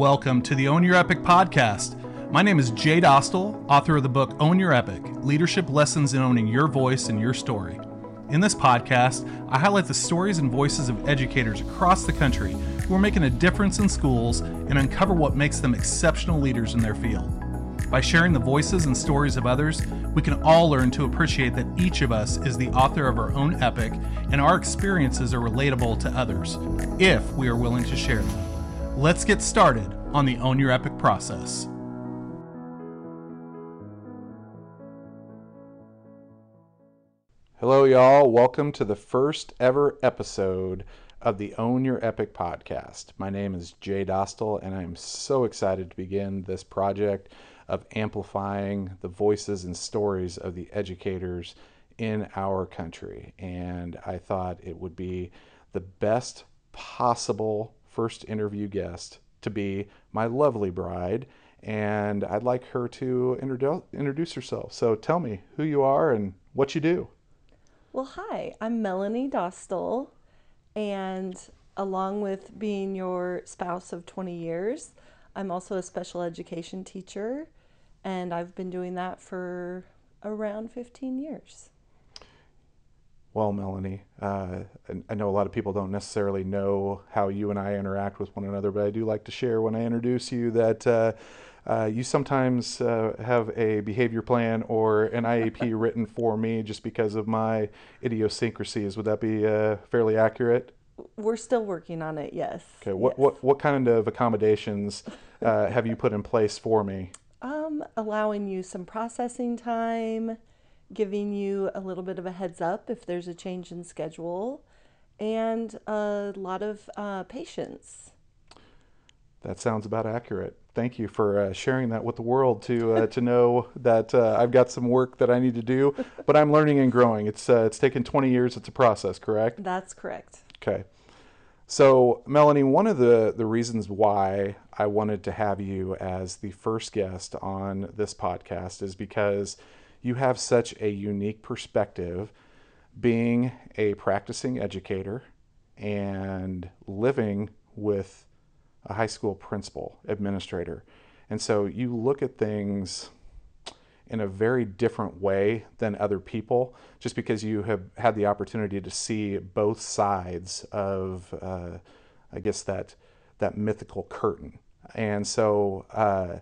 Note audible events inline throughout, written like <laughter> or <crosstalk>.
welcome to the Own Your Epic podcast. My name is Jay Dostal, author of the book Own Your Epic Leadership Lessons in Owning Your Voice and Your Story. In this podcast, I highlight the stories and voices of educators across the country who are making a difference in schools and uncover what makes them exceptional leaders in their field. By sharing the voices and stories of others, we can all learn to appreciate that each of us is the author of our own epic and our experiences are relatable to others, if we are willing to share them. Let's get started on the Own Your Epic process. Hello, y'all. Welcome to the first ever episode of the Own Your Epic podcast. My name is Jay Dostal, and I'm so excited to begin this project of amplifying the voices and stories of the educators in our country. And I thought it would be the best possible first interview guest to be my lovely bride. And I'd like her to introdu- introduce herself. So tell me who you are and what you do. Well, hi, I'm Melanie Dostal, and along with being your spouse of 20 years, I'm also a special education teacher and I've been doing that for around 15 years. Well, Melanie, uh, I know a lot of people don't necessarily know how you and I interact with one another, but I do like to share when I introduce you that uh, uh, you sometimes uh, have a behavior plan or an IEP <laughs> written for me just because of my idiosyncrasies. Would that be uh, fairly accurate? We're still working on it, yes. Okay, what, yes. what, what kind of accommodations uh, have you put in place for me? Um, allowing you some processing time, giving you a little bit of a heads up if there's a change in schedule, and a lot of uh, patience. That sounds about accurate. Thank you for uh, sharing that with the world to uh, to know <laughs> that uh, I've got some work that I need to do, <laughs> but I'm learning and growing. It's uh, it's taken 20 years. It's a process, correct? That's correct. Okay. So, Melanie, one of the, the reasons why I wanted to have you as the first guest on this podcast is because you have such a unique perspective being a practicing educator and living with a high school principal, administrator. And so you look at things in a very different way than other people, just because you have had the opportunity to see both sides of, uh, I guess that that mythical curtain. And so, uh,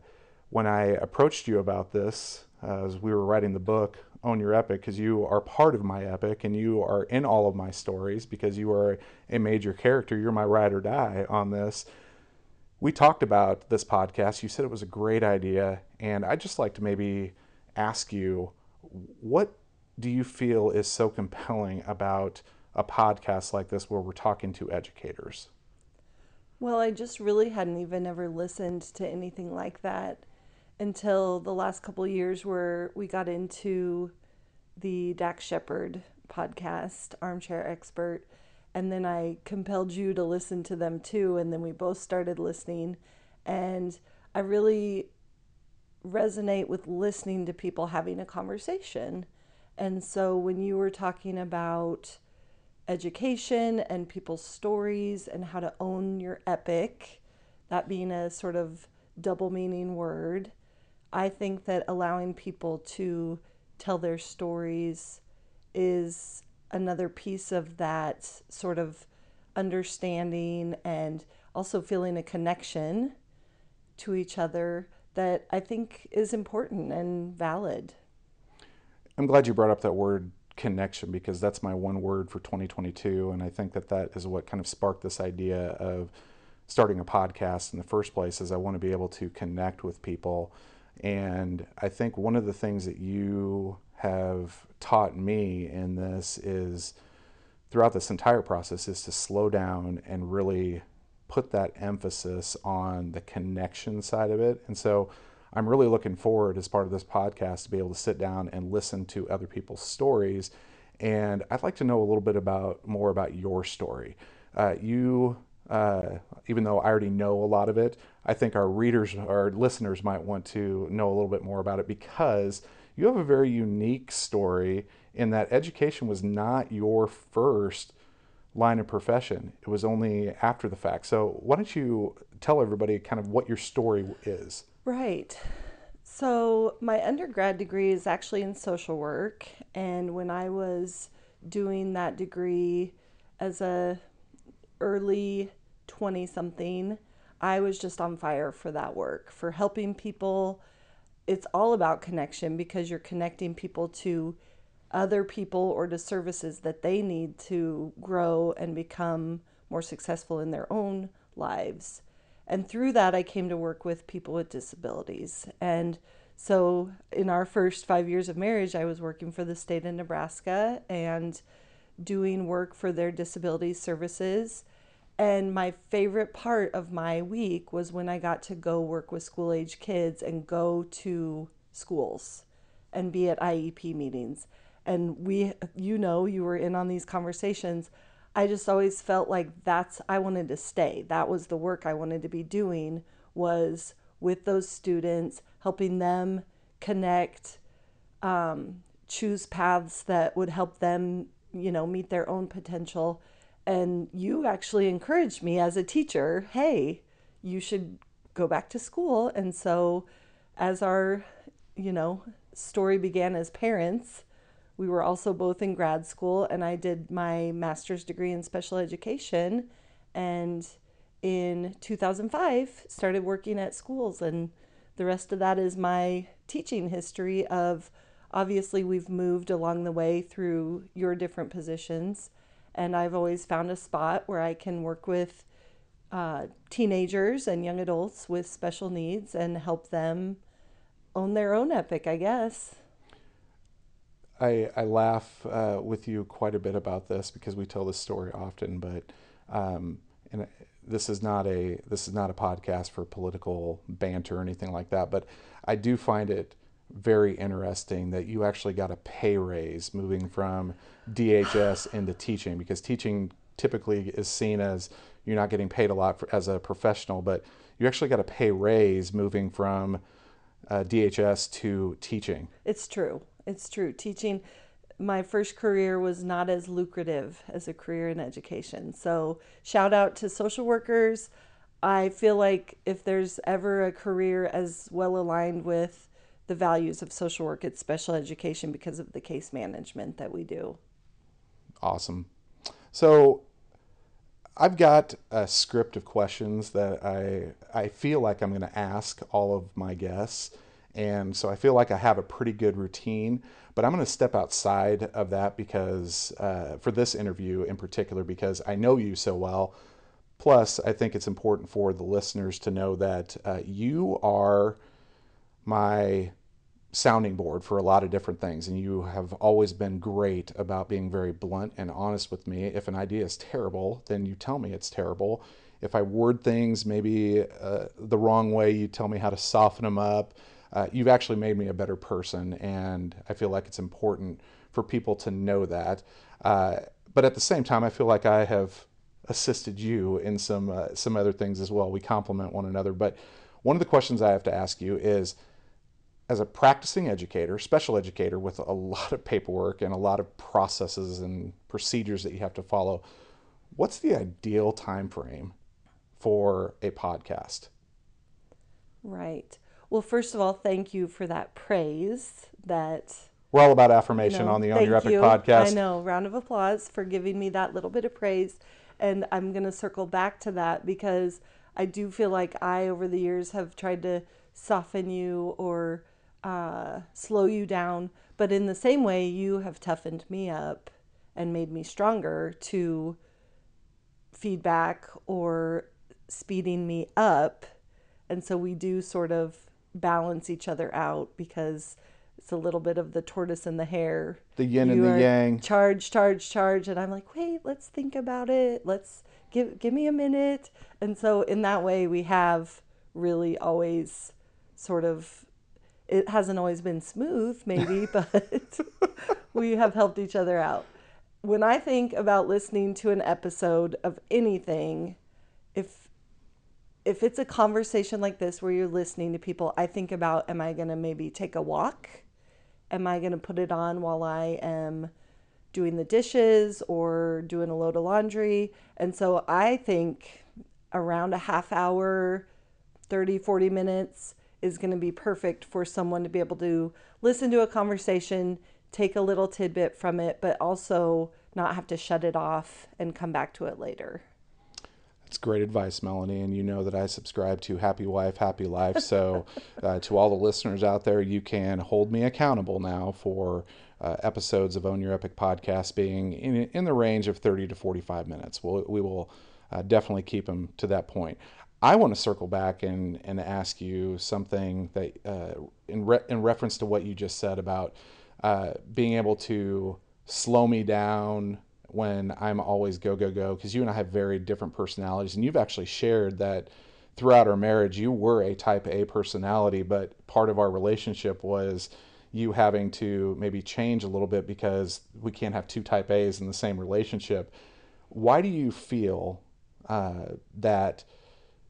when I approached you about this, as we were writing the book, Own Your Epic, because you are part of my epic and you are in all of my stories because you are a major character. You're my ride or die on this. We talked about this podcast. You said it was a great idea, and I'd just like to maybe ask you what do you feel is so compelling about a podcast like this where we're talking to educators? Well, I just really hadn't even ever listened to anything like that until the last couple years where we got into the Dax Shepard podcast, Armchair Expert, and then I compelled you to listen to them too, and then we both started listening. And I really resonate with listening to people having a conversation. And so when you were talking about education and people's stories and how to own your epic, that being a sort of double meaning word, I think that allowing people to tell their stories is another piece of that sort of understanding and also feeling a connection to each other that I think is important and valid. I'm glad you brought up that word connection because that's my one word for 2022 and I think that that is what kind of sparked this idea of starting a podcast in the first place is I want to be able to connect with people and I think one of the things that you have taught me in this is throughout this entire process is to slow down and really put that emphasis on the connection side of it. And so I'm really looking forward as part of this podcast to be able to sit down and listen to other people's stories. And I'd like to know a little bit about more about your story. Uh, you, uh, even though I already know a lot of it, I think our readers, our listeners might want to know a little bit more about it because you have a very unique story in that education was not your first line of profession. It was only after the fact. So, why don't you tell everybody kind of what your story is? Right. So, my undergrad degree is actually in social work. And when I was doing that degree as a early 20 something, I was just on fire for that work, for helping people. It's all about connection because you're connecting people to other people or to services that they need to grow and become more successful in their own lives. And through that, I came to work with people with disabilities. And so, in our first five years of marriage, I was working for the state of Nebraska and doing work for their disability services. And my favorite part of my week was when I got to go work with school age kids and go to schools and be at IEP meetings. And we, you know, you were in on these conversations. I just always felt like that's, I wanted to stay. That was the work I wanted to be doing was with those students, helping them connect, um, choose paths that would help them, you know, meet their own potential. And you actually encouraged me as a teacher, hey, you should go back to school. And so, as our, you know, story began as parents, we were also both in grad school, and I did my master's degree in special education. And in 2005 started working at schools and the rest of that is my teaching history of obviously we've moved along the way through your different positions and i've always found a spot where i can work with uh, teenagers and young adults with special needs and help them own their own epic i guess. I, I laugh uh, with you quite a bit about this because we tell this story often but um, and this is not a this is not a podcast for political banter or anything like that, but I do find it very interesting that you actually got a pay raise moving from DHS into teaching because teaching typically is seen as you're not getting paid a lot for, as a professional, but you actually got a pay raise moving from uh, DHS to teaching. It's true. It's true. Teaching my first career was not as lucrative as a career in education. So, shout out to social workers. I feel like if there's ever a career as well aligned with the values of social work, at special education because of the case management that we do. Awesome. So, I've got a script of questions that I I feel like I'm going to ask all of my guests and so I feel like I have a pretty good routine, but I'm going to step outside of that because uh, for this interview in particular, because I know you so well. Plus, I think it's important for the listeners to know that uh, you are my sounding board for a lot of different things, and you have always been great about being very blunt and honest with me. If an idea is terrible, then you tell me it's terrible. If I word things maybe uh, the wrong way, you tell me how to soften them up uh, you've actually made me a better person, and I feel like it's important for people to know that. Uh, but at the same time, I feel like I have assisted you in some uh, some other things as well. We complement one another. But one of the questions I have to ask you is, as a practicing educator, special educator with a lot of paperwork and a lot of processes and procedures that you have to follow, what's the ideal time frame for a podcast? Right. Well, first of all, thank you for that praise. That we're all about affirmation you know, on the Own Your Epic you. podcast. I know. Round of applause for giving me that little bit of praise. And I'm going to circle back to that because I do feel like I, over the years, have tried to soften you or uh, slow you down. But in the same way, you have toughened me up and made me stronger to feedback or speeding me up. And so we do sort of balance each other out because it's a little bit of the tortoise and the hare. The yin you and the yang. Charge, charge, charge. And I'm like, wait, let's think about it. Let's give give me a minute. And so in that way we have really always sort of it hasn't always been smooth, maybe, <laughs> but we have helped each other out. When I think about listening to an episode of anything, if if it's a conversation like this where you're listening to people, I think about am I going to maybe take a walk? Am I going to put it on while I am doing the dishes or doing a load of laundry. And so I think around a half hour, 30, 40 minutes is going to be perfect for someone to be able to listen to a conversation, take a little tidbit from it, but also not have to shut it off and come back to it later. That's great advice, Melanie. And you know that I subscribe to Happy Wife, Happy Life. So, <laughs> uh, to all the listeners out there, you can hold me accountable now for uh, episodes of Own Your Epic podcast being in, in the range of 30 to 45 minutes. We'll, we will uh, definitely keep them to that point. I want to circle back and, and ask you something that, uh, in, re- in reference to what you just said about uh, being able to slow me down when I'm always go, go, go, because you and I have very different personalities. And you've actually shared that throughout our marriage, you were a type A personality, but part of our relationship was you having to maybe change a little bit because we can't have two type A's in the same relationship. Why do you feel uh, that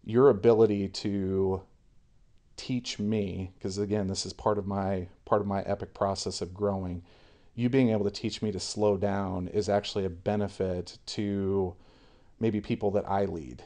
your ability to teach me, because again, this is part of my part of my epic process of growing, you being able to teach me to slow down is actually a benefit to maybe people that I lead?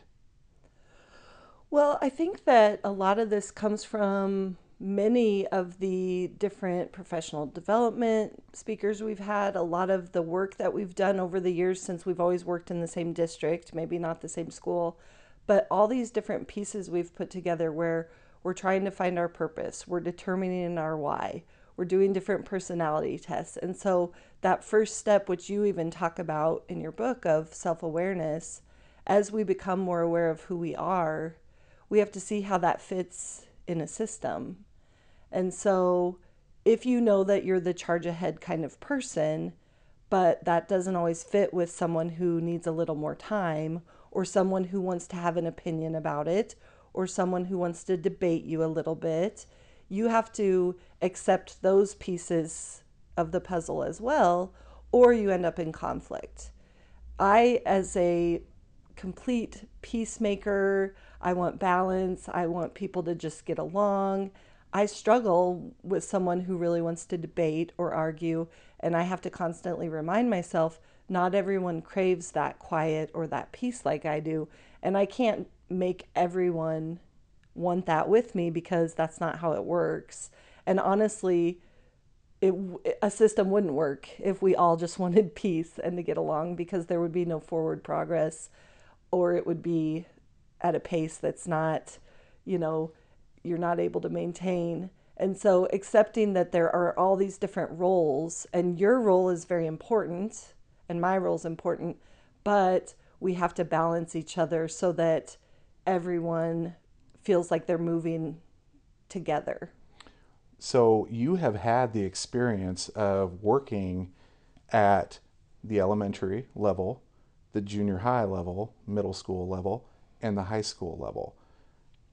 Well, I think that a lot of this comes from many of the different professional development speakers we've had, a lot of the work that we've done over the years since we've always worked in the same district, maybe not the same school, but all these different pieces we've put together where we're trying to find our purpose, we're determining our why, we're doing different personality tests. And so, that first step, which you even talk about in your book of self awareness, as we become more aware of who we are, we have to see how that fits in a system. And so, if you know that you're the charge ahead kind of person, but that doesn't always fit with someone who needs a little more time, or someone who wants to have an opinion about it, or someone who wants to debate you a little bit, you have to accept those pieces of the puzzle as well, or you end up in conflict. I, as a complete peacemaker, I want balance, I want people to just get along. I struggle with someone who really wants to debate or argue, and I have to constantly remind myself not everyone craves that quiet or that peace like I do, and I can't make everyone want that with me because that's not how it works. And honestly, it, a system wouldn't work if we all just <laughs> wanted peace and to get along because there would be no forward progress or it would be at a pace that's not, you know, you're not able to maintain. And so accepting that there are all these different roles and your role is very important and my role is important, but we have to balance each other so that everyone feels like they're moving together. So you have had the experience of working at the elementary level, the junior high level, middle school level, and the high school level.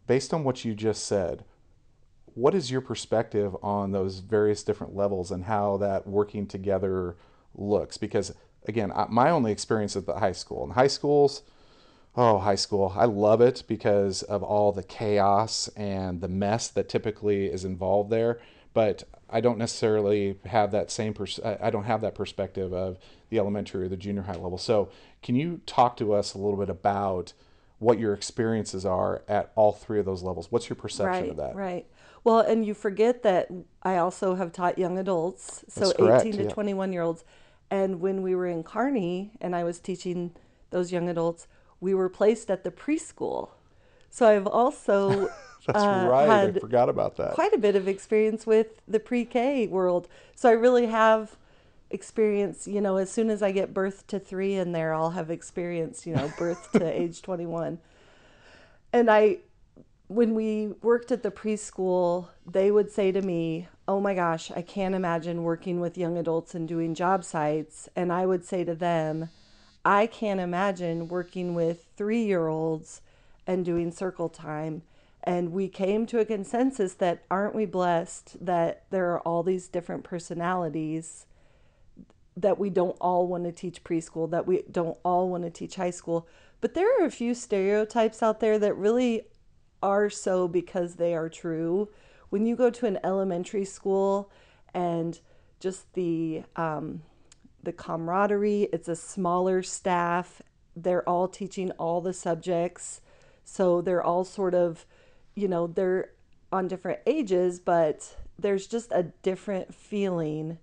Based on what you just said, what is your perspective on those various different levels and how that working together looks? Because again, my only experience at the high school, And high schools, oh, high school. I love it because of all the chaos and the mess that typically is involved there. But I don't necessarily have that same pers- I don't have that perspective of the elementary or the junior high level. So, can you talk to us a little bit about what your experiences are at all three of those levels? What's your perception right, of that? Right. Well, and you forget that I also have taught young adults, so correct, 18 to yeah. 21 year olds. And when we were in Kearney and I was teaching those young adults, we were placed at the preschool. So I've also <laughs> That's uh, right. I had forgot about that. quite a bit of experience with the pre-K world. So I really have experience, you know, as soon as I get birth to 3 in there, I'll have experience, you know, <laughs> birth to age 21. And I when we worked at the preschool, they would say to me, "Oh my gosh, I can't imagine working with young adults and doing job sites." And I would say to them, I can't imagine working with three year olds and doing circle time. And we came to a consensus that aren't we blessed that there are all these different personalities that we don't all want to teach preschool, that we don't all want to teach high school. But there are a few stereotypes out there that really are so because they are true. When you go to an elementary school and just the um, the camaraderie. It's a smaller staff. They're all teaching all the subjects. So they're all sort of, you know, they're on different ages, but there's just a different feeling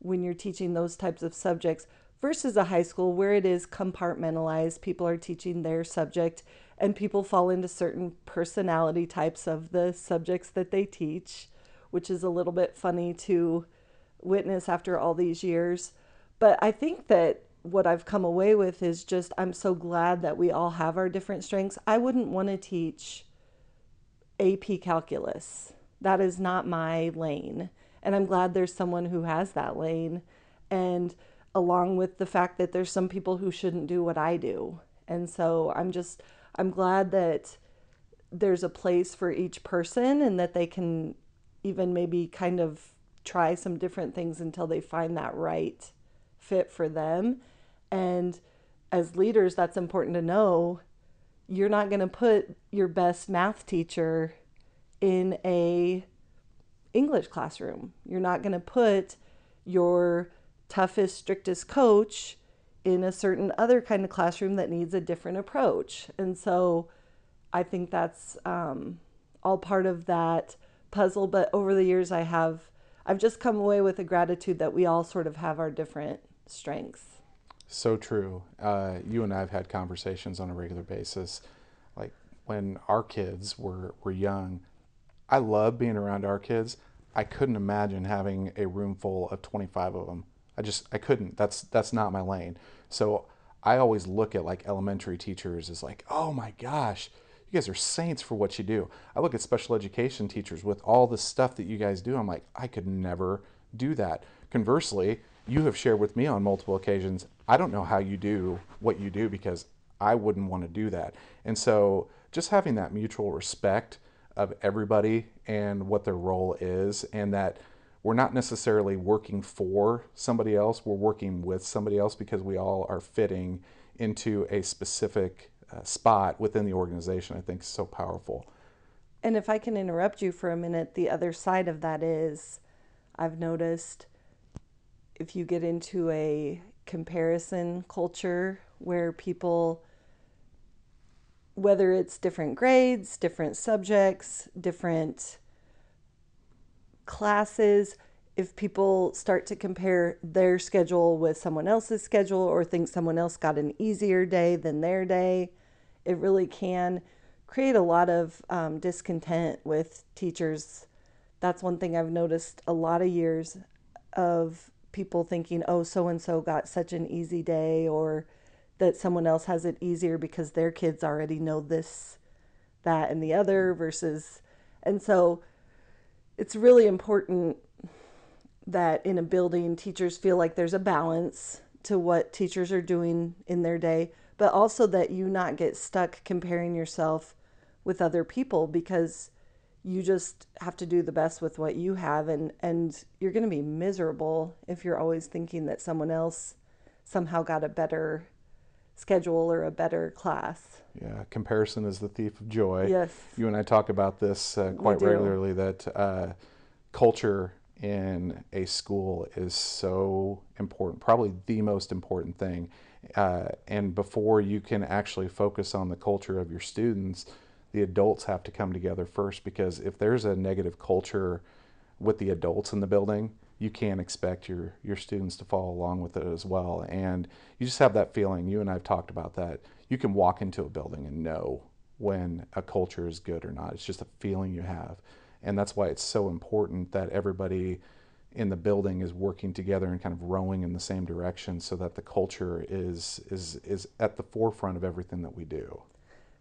when you're teaching those types of subjects versus a high school where it is compartmentalized. People are teaching their subject and people fall into certain personality types of the subjects that they teach, which is a little bit funny to witness after all these years. But I think that what I've come away with is just I'm so glad that we all have our different strengths. I wouldn't want to teach AP calculus. That is not my lane. And I'm glad there's someone who has that lane. And along with the fact that there's some people who shouldn't do what I do. And so I'm just, I'm glad that there's a place for each person and that they can even maybe kind of try some different things until they find that right fit for them. And as leaders, that's important to know. You're not going to put your best math teacher in a English classroom. You're not going to put your toughest, strictest coach in a certain other kind of classroom that needs a different approach. And so I think that's um, all part of that puzzle. But over the years, I have, I've just come away with a gratitude that we all sort of have our different strengths. So true. Uh, you and I have had conversations on a regular basis. Like when our kids were, were young, I love being around our kids. I couldn't imagine having a room full of 25 of them. I just I couldn't. That's that's not my lane. So I always look at like elementary teachers as like, "Oh my gosh, you guys are saints for what you do." I look at special education teachers with all the stuff that you guys do. I'm like, I could never do that. Conversely, you have shared with me on multiple occasions, I don't know how you do what you do because I wouldn't want to do that. And so just having that mutual respect of everybody and what their role is, and that we're not necessarily working for somebody else, we're working with somebody else because we all are fitting into a specific uh, spot within the organization, I think is so powerful. And if I can interrupt you for a minute, the other side of that is I've noticed if you get into a comparison culture where people whether it's different grades, different subjects, different classes, if people start to compare their schedule with someone else's schedule or think someone else got an easier day than their day, it really can create a lot of um, discontent with teachers. That's one thing I've noticed a lot of years of people thinking, oh, so and so got such an easy day, or that someone else has it easier because their kids already know this, that, and the other, versus, and so it's really important that in a building, teachers feel like there's a balance to what teachers are doing in their day, but also that you not get stuck comparing yourself with other people because you just have to do the best with what you have and and you're going to be miserable if you're always thinking that someone else somehow got a better schedule or a better class. Yeah, comparison is the thief of joy. Yes. You and I talk about this uh, quite regularly that uh, culture in a school is so important, probably the most important thing. Uh, and before you can actually focus on the culture of your students, the adults have to come together first because if there's a negative culture with the adults in the building, you can't expect your your students to follow along with it as well. And you just have that feeling. You and I've talked about that. You can walk into a building and know when a culture is good or not. It's just a feeling you have, and that's why it's so important that everybody in the building is working together and kind of rowing in the same direction, so that the culture is is is at the forefront of everything that we do.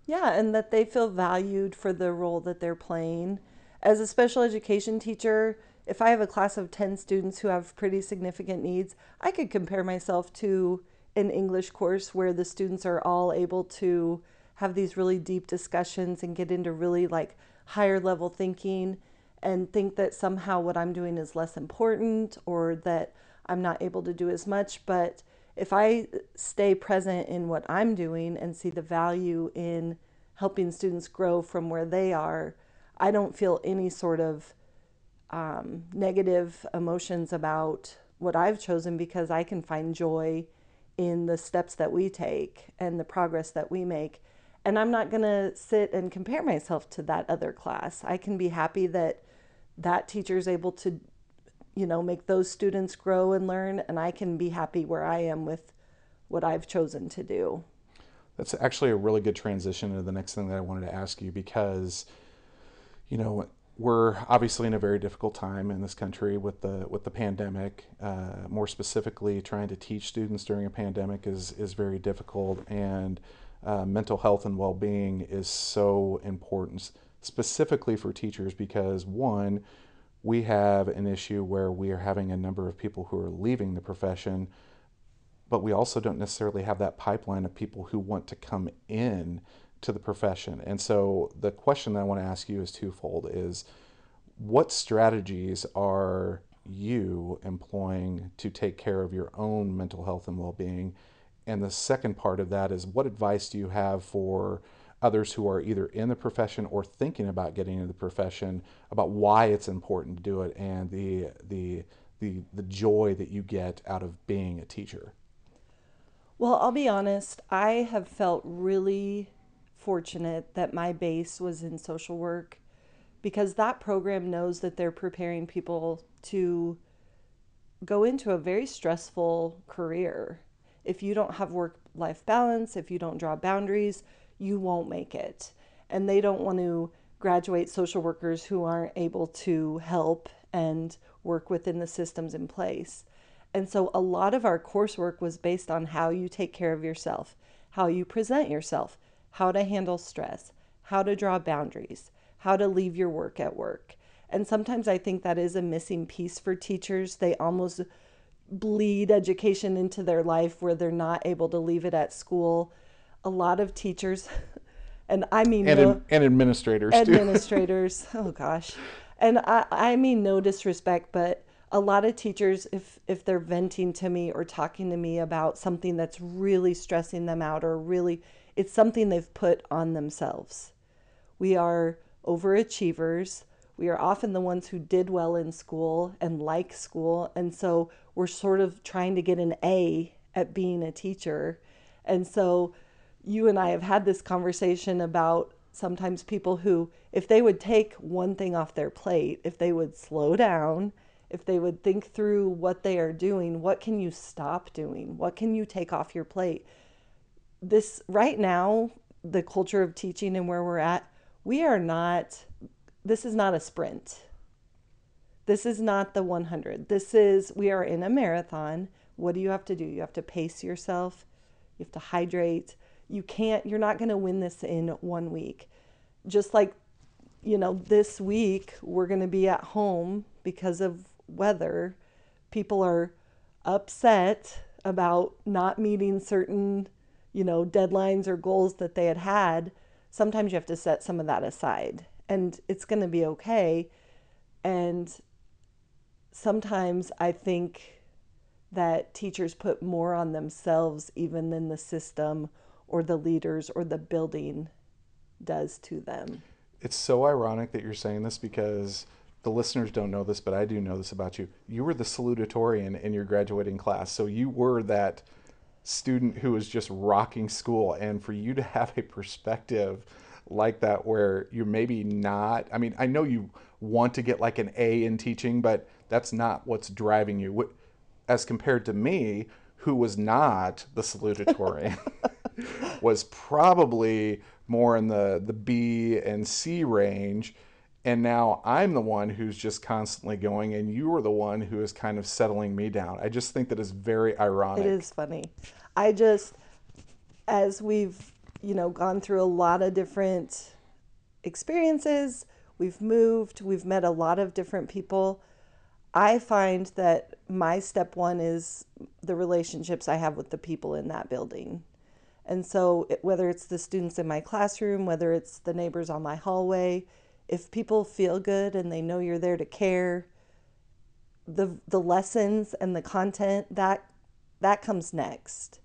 Yeah, and that they feel valued for the role that they're playing. As a special education teacher, if I have a class of 10 students who have pretty significant needs, I could compare myself to an English course where the students are all able to have these really deep discussions and get into really like higher level thinking and think that somehow what I'm doing is less important or that I'm not able to do as much. But if I stay present in what I'm doing and see the value in helping students grow from where they are, I don't feel any sort of um, negative emotions about what I've chosen because I can find joy in the steps that we take and the progress that we make. And I'm not going to sit and compare myself to that other class. I can be happy that that teacher is able to, you know, make those students grow and learn, and I can be happy where I am with what I've chosen to do. That's actually a really good transition to the next thing that I wanted to ask you because, you know, we're obviously in a very difficult time in this country with the with the pandemic. Uh, more specifically, trying to teach students during a pandemic is is very difficult, and uh, mental health and well being is so important, specifically for teachers because one, we have an issue where we are having a number of people who are leaving the profession, but we also don't necessarily have that pipeline of people who want to come in to the profession. And so the question that I want to ask you is twofold is what strategies are you employing to take care of your own mental health and well-being? And the second part of that is what advice do you have for others who are either in the profession or thinking about getting into the profession about why it's important to do it and the the the the joy that you get out of being a teacher? Well, I'll be honest, I have felt really fortunate that my base was in social work because that program knows that they're preparing people to go into a very stressful career. If you don't have work life balance, if you don't draw boundaries, you won't make it. And they don't want to graduate social workers who aren't able to help and work within the systems in place. And so a lot of our coursework was based on how you take care of yourself, how you present yourself, how to handle stress, how to draw boundaries, how to leave your work at work. And sometimes I think that is a missing piece for teachers. They almost bleed education into their life where they're not able to leave it at school. A lot of teachers, <laughs> and I mean, and, no, and administrators, administrators. <laughs> oh gosh, and I, I mean no disrespect, but a lot of teachers, if if they're venting to me or talking to me about something that's really stressing them out or really it's something they've put on themselves. We are overachievers. We are often the ones who did well in school and like school. And so we're sort of trying to get an A at being a teacher. And so you and I have had this conversation about sometimes people who, if they would take one thing off their plate, if they would slow down, if they would think through what they are doing, what can you stop doing? What can you take off your plate? This right now, the culture of teaching and where we're at, we are not, this is not a sprint. This is not the 100. This is, we are in a marathon. What do you have to do? You have to pace yourself, you have to hydrate. You can't, you're not going to win this in one week. Just like, you know, this week we're going to be at home because of weather. People are upset about not meeting certain you know, deadlines or goals that they had had, sometimes you have to set some of that aside and it's going to be okay. And sometimes I think that teachers put more on themselves even than the system or the leaders or the building does to them. It's so ironic that you're saying this because the listeners don't know this, but I do know this about you. You were the salutatorian in your graduating class. So you were that student who was just rocking school and for you to have a perspective like that where you're maybe not i mean i know you want to get like an a in teaching but that's not what's driving you. As compared to me who was not the salutatorian <laughs> was probably more in the the b and c range and now i'm the one who's just constantly going and you are the one who is kind of settling me down i just think that is very ironic it is funny I just, as we've, you know, gone through a lot of different experiences, we've moved, we've met a lot of different people. I find that my step one is the relationships I have with the people in that building. And so, whether it's the students in my classroom, whether it's the neighbors on my hallway, if people feel good and they know you're there to care, the the lessons and the content that that comes next.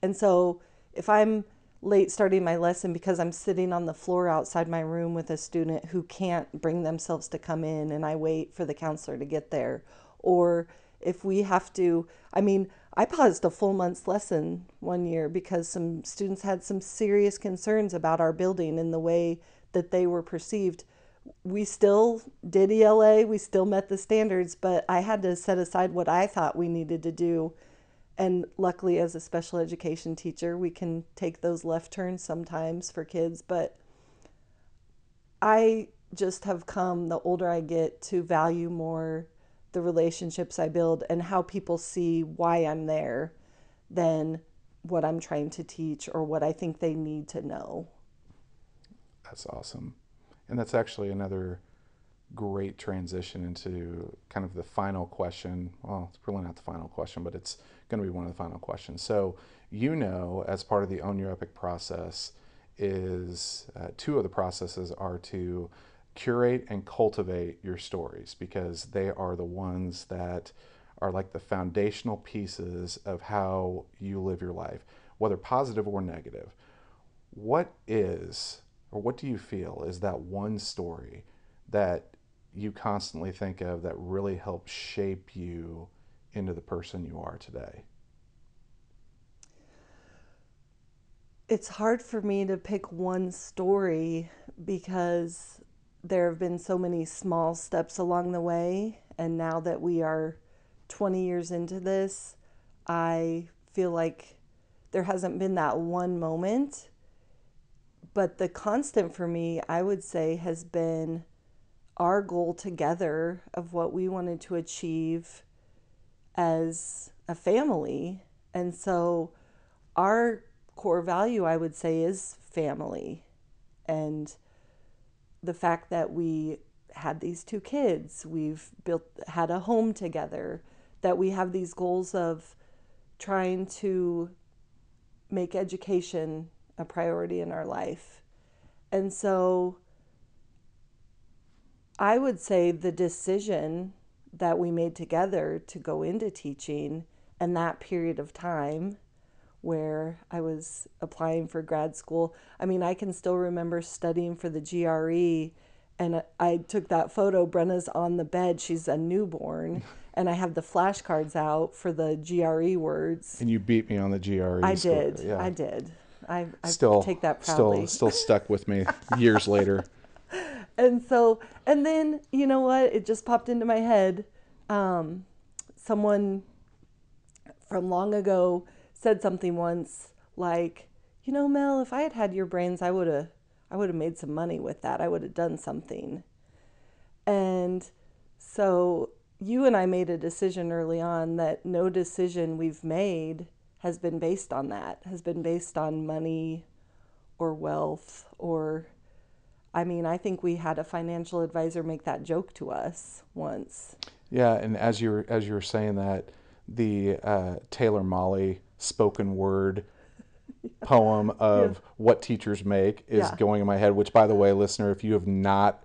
And so if I'm late starting my lesson because I'm sitting on the floor outside my room with a student who can't bring themselves to come in and I wait for the counselor to get there, or if we have to, I mean, I paused a full month's lesson one year because some students had some serious concerns about our building and the way that they were perceived. We still did ELA, we still met the standards, but I had to set aside what I thought we needed to do. And luckily, as a special education teacher, we can take those left turns sometimes for kids. But I just have come, the older I get, to value more the relationships I build and how people see why I'm there than what I'm trying to teach or what I think they need to know. That's awesome. And that's actually another great transition into kind of the final question. Well, it's really not the final question, but it's going to be one of the final questions. So, you know, as part of the Own Your Epic process, is uh, two of the processes are to curate and cultivate your stories because they are the ones that are like the foundational pieces of how you live your life, whether positive or negative. What is, or what do you feel is that one story that you constantly think of that really helps shape you into the person you are today? It's hard for me to pick one story because there have been so many small steps along the way. And now that we are 20 years into this, I feel like there hasn't been that one moment. But the constant for me, I would say, has been our goal together of what we wanted to achieve as a family. And so, our core value, I would say, is family. And the fact that we had these two kids, we've built had a home together, that we have these goals of trying to make education a priority in our life. And so I would say the decision that we made together to go into teaching and that period of time where I was applying for grad school. I mean, I can still remember studying for the GRE and I took that photo. Brenna's on the bed. She's a newborn. <laughs> and I have the flashcards out for the GRE words. And you beat me on the GRE. I did. Yeah. I did. I, I still take that proudly. Still, still <laughs> stuck with me years later. And so, and then you know what? It just popped into my head. Um, someone from long ago said something once like, you know, Mel, if I had had your brains, I would have, I would have made some money with that. I would have done something. And so you and I made a decision early on that no decision we've made has been based on that, has been based on money or wealth or I mean, I think we had a financial advisor make that joke to us once. Yeah, and as you're as you were saying that, the uh, Taylor Mali spoken word <laughs> poem of yeah. what teachers make is yeah. going in my head. Which, by the way, listener, if you have not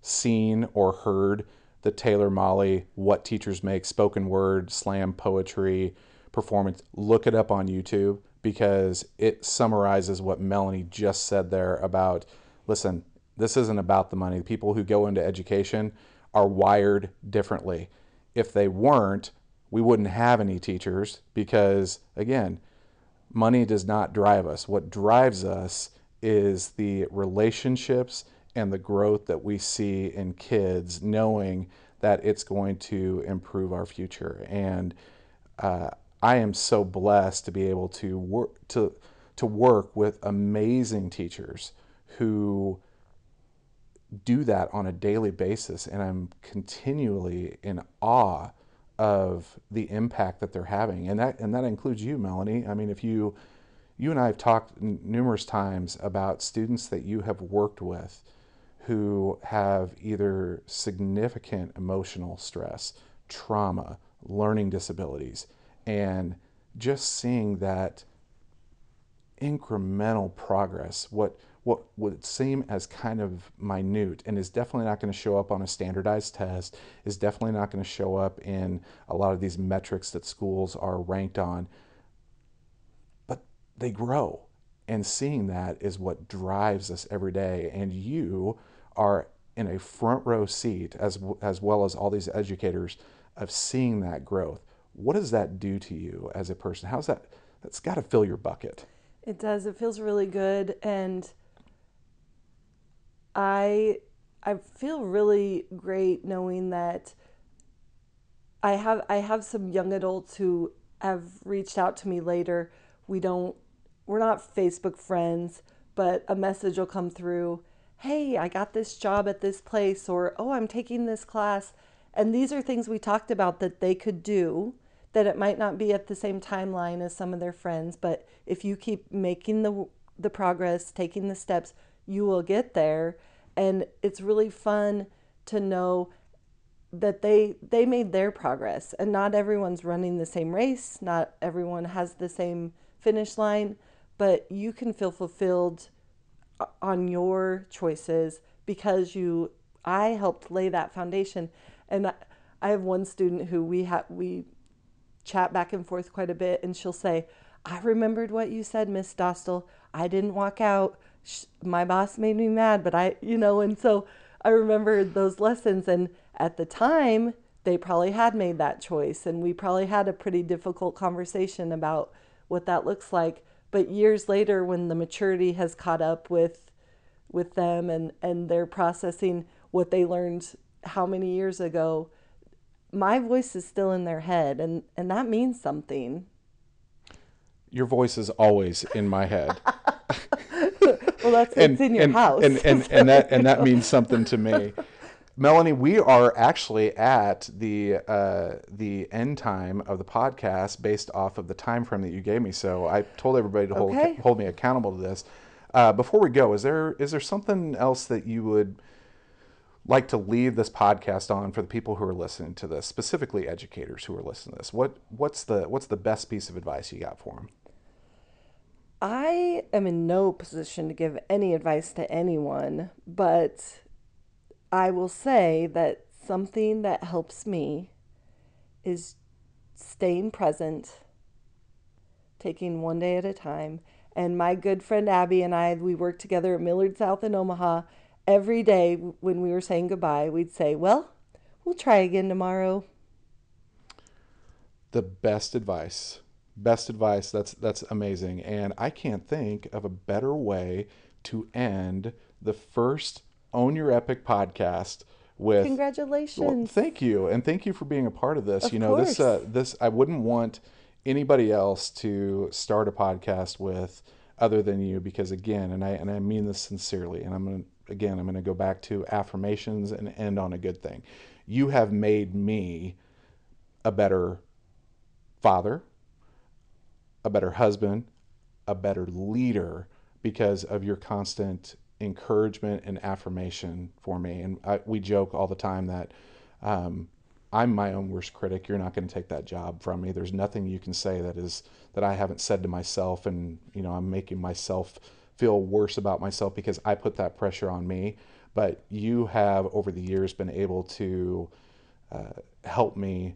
seen or heard the Taylor Mali "What Teachers Make" spoken word slam poetry performance, look it up on YouTube because it summarizes what Melanie just said there about. Listen, this isn't about the money. People who go into education are wired differently. If they weren't, we wouldn't have any teachers because, again, money does not drive us. What drives us is the relationships and the growth that we see in kids, knowing that it's going to improve our future. And uh, I am so blessed to be able to work to to work with amazing teachers who do that on a daily basis, and I'm continually in awe of the impact that they're having, and that and that includes you, Melanie. I mean, if you you and I have talked n- numerous times about students that you have worked with who have either significant emotional stress, trauma, learning disabilities, and just seeing that incremental progress, what what would seem as kind of minute and is definitely not going to show up on a standardized test, is definitely not going to show up in a lot of these metrics that schools are ranked on. But they grow. And seeing that is what drives us every day. And you are in a front row seat, as, as well as all these educators, of seeing that growth. What does that do to you as a person? How's that? That's got to fill your bucket. It does. It feels really good, and I I feel really great knowing that I have I have some young adults who have reached out to me later. We don't we're not Facebook friends, but a message will come through, "Hey, I got this job at this place," or "Oh, I'm taking this class." And these are things we talked about that they could do that it might not be at the same timeline as some of their friends, but if you keep making the the progress, taking the steps, you will get there. And it's really fun to know that they they made their progress and not everyone's running the same race, not everyone has the same finish line, but you can feel fulfilled on your choices because you I helped lay that foundation and I, I have one student who we have we chat back and forth quite a bit, and she'll say, "I remembered what you said, Miss Dostal. I didn't walk out. My boss made me mad, but I, you know." And so I remembered those lessons, and at the time, they probably had made that choice, and we probably had a pretty difficult conversation about what that looks like. But years later, when the maturity has caught up with with them and and they're processing what they learned how many years ago my voice is still in their head and and that means something. Your voice is always in my head. <laughs> Well that's and, it's in your and, house. and and, and that and that means something to me. <laughs> Melanie we are actually at the uh, the end time of the podcast based off of the time frame that you gave me. So i told everybody to hold, okay. hold me accountable to this. Uh, before we go is there is there something else that you would like to leave this podcast on for the people who are listening to this, specifically educators who are listening to this? What what's the what's the best piece of advice you got for them? I am in no position to give any advice to anyone, but I will say that something that helps me is staying present, taking one day at a time. And my good friend Abby and I, we work together at Millard South in Omaha, every day when we were saying goodbye, we'd say, Well, we'll try again tomorrow. The best advice. Best advice. That's that's amazing. And I can't think of a better way to end the first Own Your Epic podcast with Congratulations. Well, thank you. And thank you for being a part of this. Of you know, course. this uh, this I wouldn't want anybody else to start a podcast with other than you because again, and I and I mean this sincerely, and I'm going to again, I'm going to go back to affirmations and end on a good thing. You have made me a better father, a better husband, a better leader because of your constant encouragement and affirmation for me. And I, we joke all the time that um, I'm my own worst critic. You're not going to take that job from me. There's nothing you can say that is that I haven't said to myself, and you know I'm making myself feel worse about myself because I put that pressure on me. But you have over the years been able to uh, help me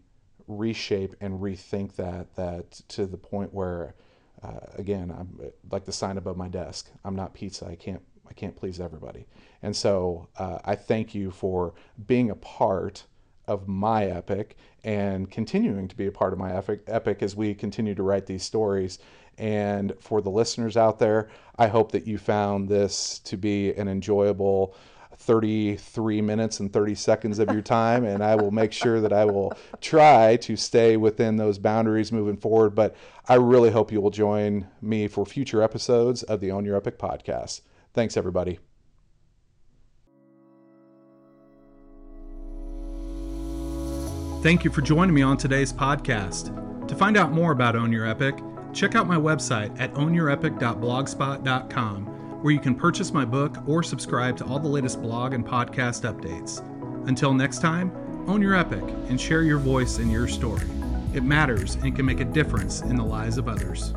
reshape and rethink that that to the point where uh, again I'm like the sign above my desk. I'm not pizza. I can't I can't please everybody. And so uh, I thank you for being a part of my epic and continuing to be a part of my epic, epic as we continue to write these stories and for the listeners out there, I hope that you found this to be an enjoyable 33 minutes and 30 seconds of your time. and I will make sure that I will try to stay within those boundaries moving forward. But I really hope you will join me for future episodes of the Own Your Epic podcast. Thanks, everybody. Thank you for joining me on today's podcast. To find out more about Own Your Epic, check out my website at ownyourepic.blogspot.com, where you can purchase my book or subscribe to all the latest blog and podcast updates. Until next time, own your epic and share your voice and your story. It matters and can make a difference in the lives of others.